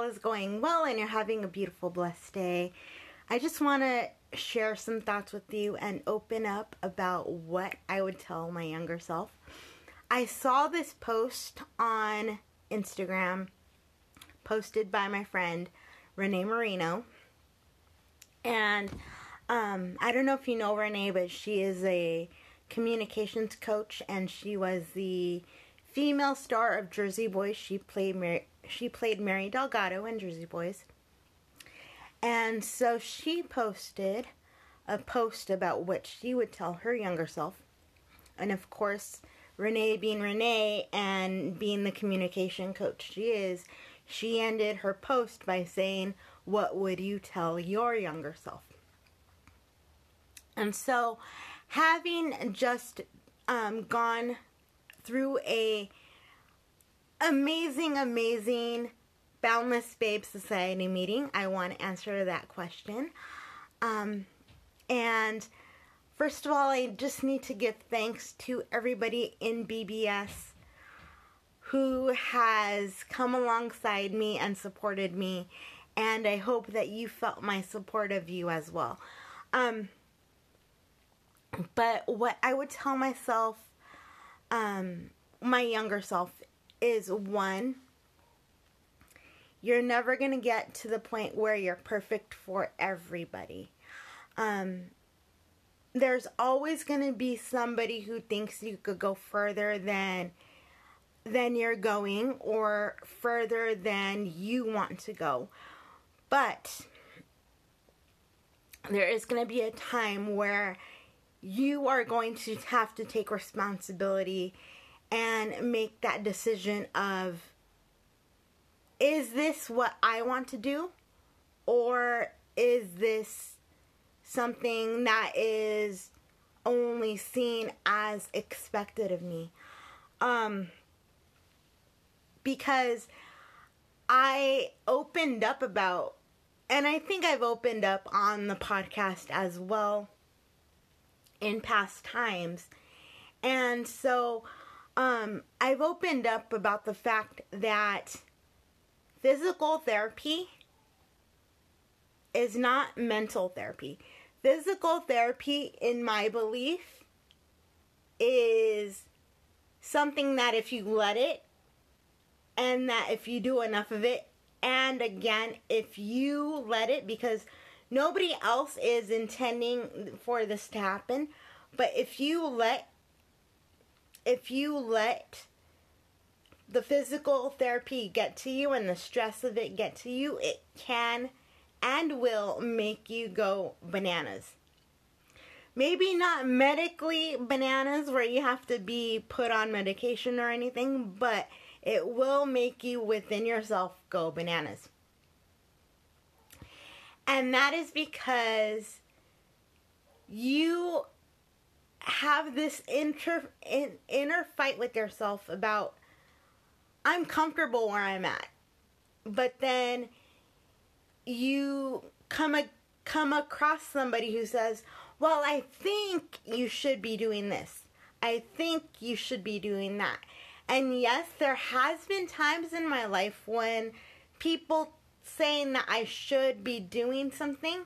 All is going well and you're having a beautiful, blessed day. I just want to share some thoughts with you and open up about what I would tell my younger self. I saw this post on Instagram posted by my friend Renee Marino. And um, I don't know if you know Renee, but she is a communications coach and she was the female star of Jersey Boys. She played Mary, she played Mary Delgado in Jersey Boys. And so she posted a post about what she would tell her younger self. And of course, Renee being Renee and being the communication coach she is, she ended her post by saying, What would you tell your younger self? And so, having just um, gone through a amazing, amazing Boundless Babe Society meeting, I want to answer that question. Um, and first of all, I just need to give thanks to everybody in BBS who has come alongside me and supported me. And I hope that you felt my support of you as well. Um, but what I would tell myself, um, my younger self, is one, you're never going to get to the point where you're perfect for everybody. Um, there's always going to be somebody who thinks you could go further than than you're going or further than you want to go. But there is going to be a time where you are going to have to take responsibility and make that decision of is this what I want to do? Or is this something that is only seen as expected of me? Um because I opened up about and I think I've opened up on the podcast as well in past times. And so um, I've opened up about the fact that physical therapy is not mental therapy. Physical therapy, in my belief, is something that if you let it, and that if you do enough of it, and again, if you let it, because nobody else is intending for this to happen, but if you let if you let the physical therapy get to you and the stress of it get to you, it can and will make you go bananas. Maybe not medically bananas where you have to be put on medication or anything, but it will make you within yourself go bananas. And that is because you have this inter, in, inner fight with yourself about I'm comfortable where I'm at. But then you come a, come across somebody who says, "Well, I think you should be doing this. I think you should be doing that." And yes, there has been times in my life when people saying that I should be doing something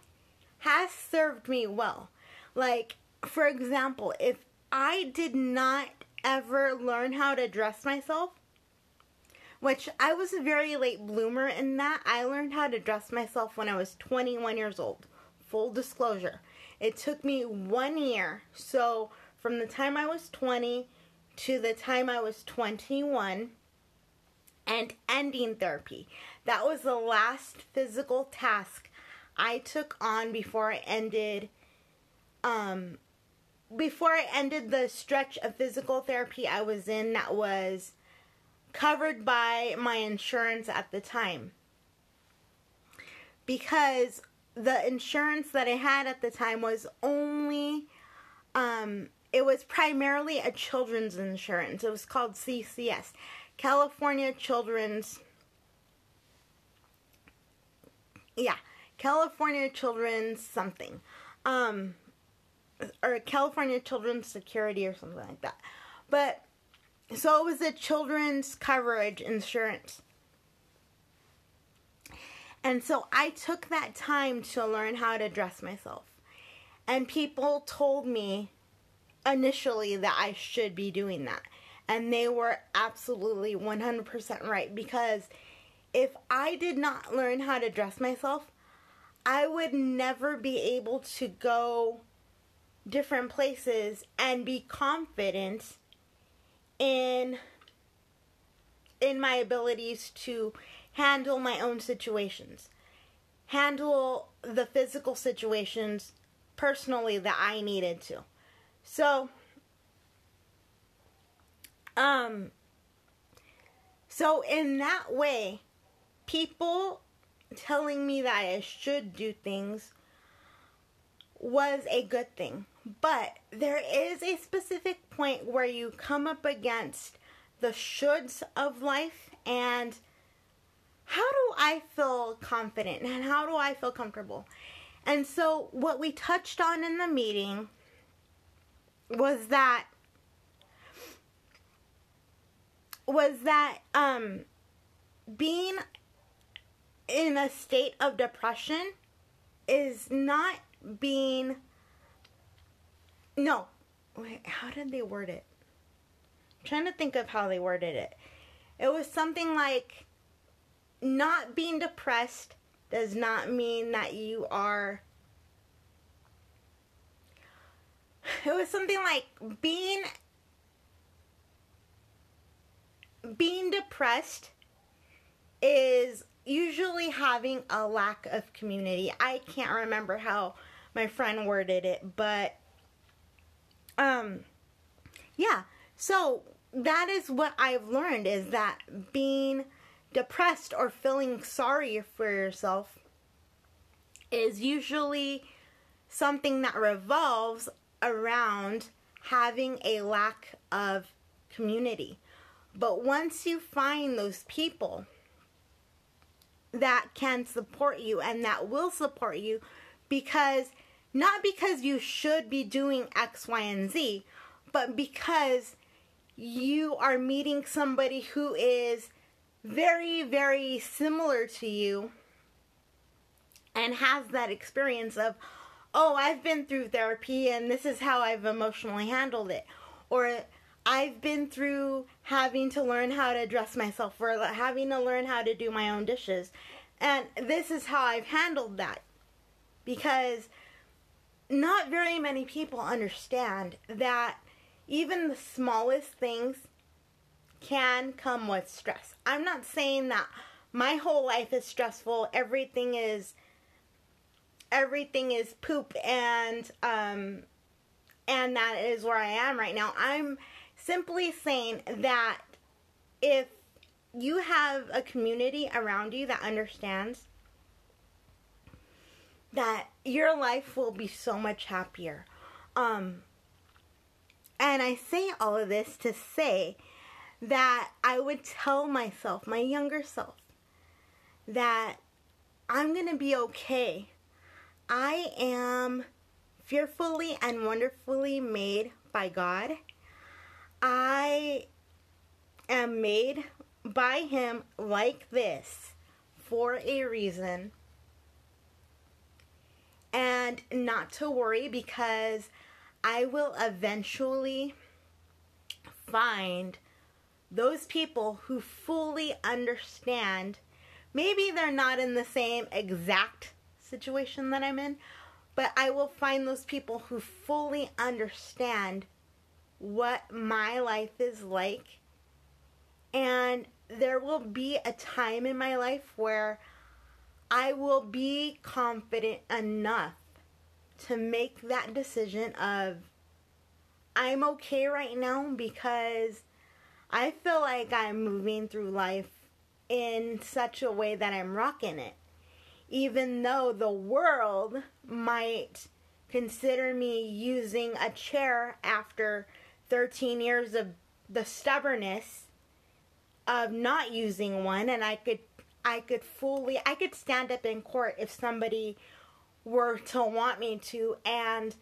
has served me well. Like for example, if I did not ever learn how to dress myself, which I was a very late bloomer in that, I learned how to dress myself when I was 21 years old. Full disclosure. It took me one year. So, from the time I was 20 to the time I was 21, and ending therapy. That was the last physical task I took on before I ended um before I ended the stretch of physical therapy I was in that was covered by my insurance at the time. Because the insurance that I had at the time was only um it was primarily a children's insurance. It was called CCS, California Children's Yeah, California Children's something. Um or California Children's Security or something like that. But so it was a children's coverage insurance. And so I took that time to learn how to dress myself. And people told me initially that I should be doing that. And they were absolutely 100% right because if I did not learn how to dress myself, I would never be able to go different places and be confident in in my abilities to handle my own situations. Handle the physical situations personally that I needed to. So um so in that way people telling me that I should do things was a good thing but there is a specific point where you come up against the shoulds of life and how do I feel confident and how do I feel comfortable? And so, what we touched on in the meeting was that was that um being in a state of depression is not being no. Wait, how did they word it? I'm trying to think of how they worded it. It was something like not being depressed does not mean that you are it was something like being being depressed is usually having a lack of community. I can't remember how my friend worded it, but um yeah. So that is what i've learned is that being depressed or feeling sorry for yourself is usually something that revolves around having a lack of community. But once you find those people that can support you and that will support you because not because you should be doing X, Y, and Z, but because you are meeting somebody who is very, very similar to you and has that experience of, oh, I've been through therapy and this is how I've emotionally handled it. Or I've been through having to learn how to dress myself or having to learn how to do my own dishes. And this is how I've handled that. Because not very many people understand that even the smallest things can come with stress. I'm not saying that my whole life is stressful. Everything is everything is poop and um and that is where I am right now. I'm simply saying that if you have a community around you that understands that your life will be so much happier. Um, and I say all of this to say that I would tell myself, my younger self, that I'm going to be okay. I am fearfully and wonderfully made by God. I am made by Him like this for a reason and not to worry because I will eventually find those people who fully understand. Maybe they're not in the same exact situation that I'm in, but I will find those people who fully understand what my life is like and there will be a time in my life where I will be confident enough to make that decision of I'm okay right now because I feel like I'm moving through life in such a way that I'm rocking it. Even though the world might consider me using a chair after 13 years of the stubbornness of not using one and I could I could fully I could stand up in court if somebody were to want me to and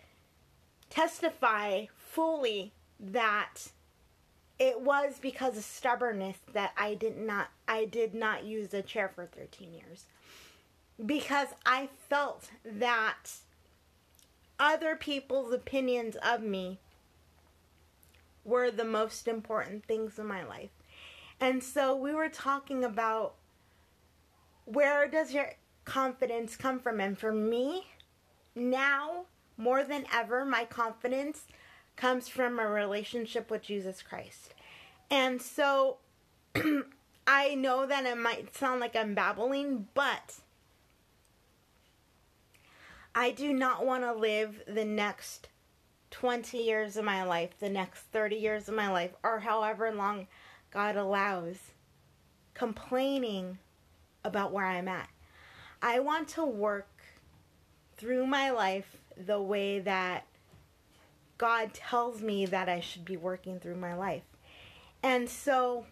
testify fully that it was because of stubbornness that I did not I did not use a chair for 13 years because I felt that other people's opinions of me were the most important things in my life. And so we were talking about where does your confidence come from? And for me, now more than ever, my confidence comes from a relationship with Jesus Christ. And so I know that it might sound like I'm babbling, but I do not want to live the next 20 years of my life, the next 30 years of my life, or however long God allows, complaining about where I'm at. I want to work through my life the way that God tells me that I should be working through my life. And so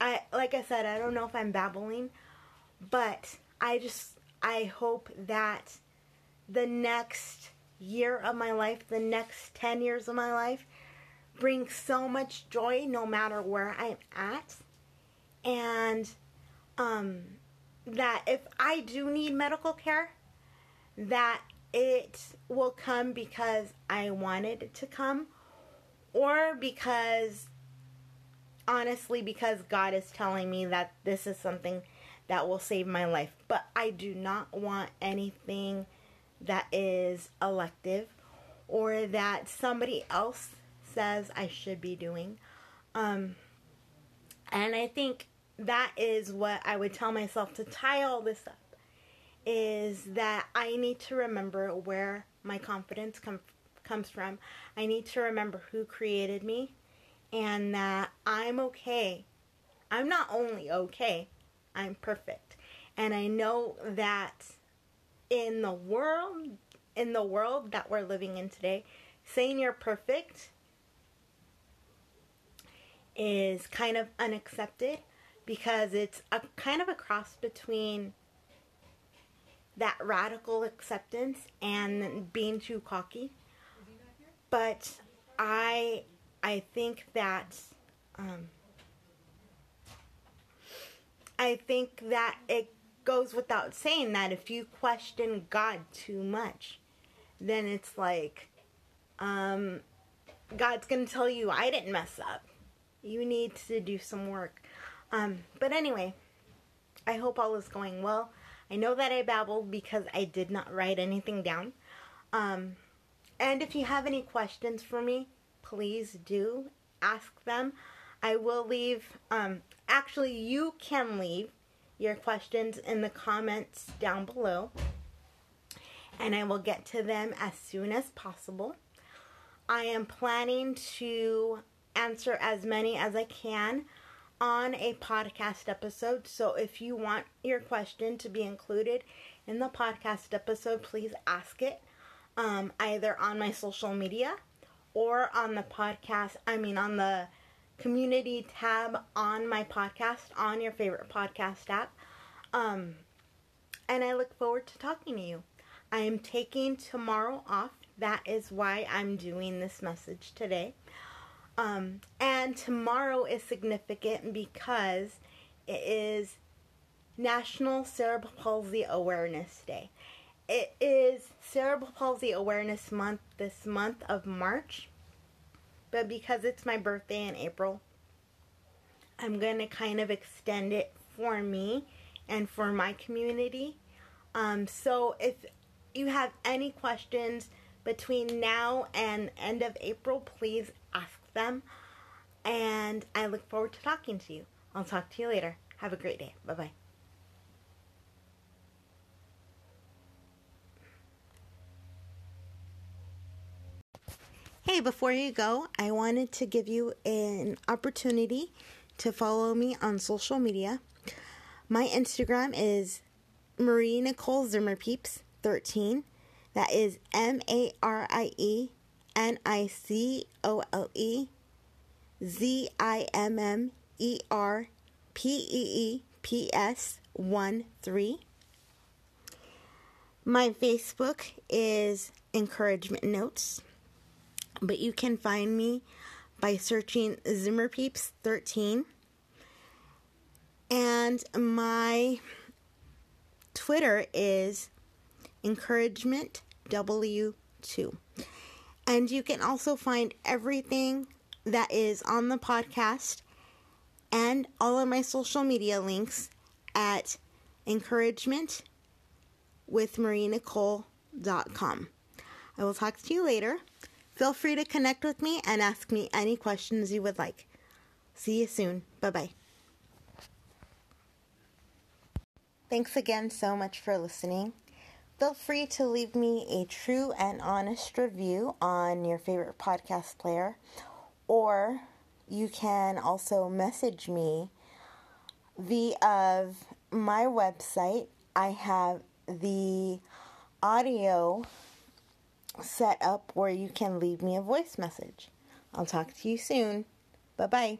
I like I said, I don't know if I'm babbling, but I just I hope that the next year of my life, the next 10 years of my life brings so much joy no matter where I'm at. And um that if I do need medical care, that it will come because I wanted it to come or because honestly because God is telling me that this is something that will save my life. But I do not want anything that is elective or that somebody else says I should be doing. Um, and I think that is what I would tell myself to tie all this up is that I need to remember where my confidence com- comes from. I need to remember who created me and that I'm okay. I'm not only okay, I'm perfect. And I know that in the world in the world that we're living in today, saying you're perfect is kind of unaccepted because it's a kind of a cross between that radical acceptance and being too cocky. But I I think that um, I think that it goes without saying that if you question God too much, then it's like um, God's to tell you I didn't mess up. You need to do some work. Um, but anyway, I hope all is going well. I know that I babbled because I did not write anything down. Um, and if you have any questions for me, please do ask them. I will leave, um, actually, you can leave your questions in the comments down below, and I will get to them as soon as possible. I am planning to answer as many as I can on a podcast episode. So if you want your question to be included in the podcast episode, please ask it um, either on my social media or on the podcast, I mean, on the community tab on my podcast on your favorite podcast app. Um, and I look forward to talking to you. I am taking tomorrow off. That is why I'm doing this message today. Um, and tomorrow is significant because it is National Cerebral Palsy Awareness Day. It is Cerebral Palsy Awareness Month this month of March, but because it's my birthday in April, I'm going to kind of extend it for me and for my community. Um, so if you have any questions between now and end of April, please them. And I look forward to talking to you. I'll talk to you later. Have a great day. Bye bye. Hey, before you go, I wanted to give you an opportunity to follow me on social media. My Instagram is Marie Nicole Zimmer Peeps 13. That is M A R I E N I C O L E Z I M M E R P E E P S 1 3. My Facebook is Encouragement Notes, but you can find me by searching Zimmer Peeps 13. And my Twitter is Encouragement W2. And you can also find everything that is on the podcast and all of my social media links at encouragement with marienicole.com. I will talk to you later. Feel free to connect with me and ask me any questions you would like. See you soon. Bye bye. Thanks again so much for listening. Feel free to leave me a true and honest review on your favorite podcast player, or you can also message me via my website. I have the audio set up where you can leave me a voice message. I'll talk to you soon. Bye bye.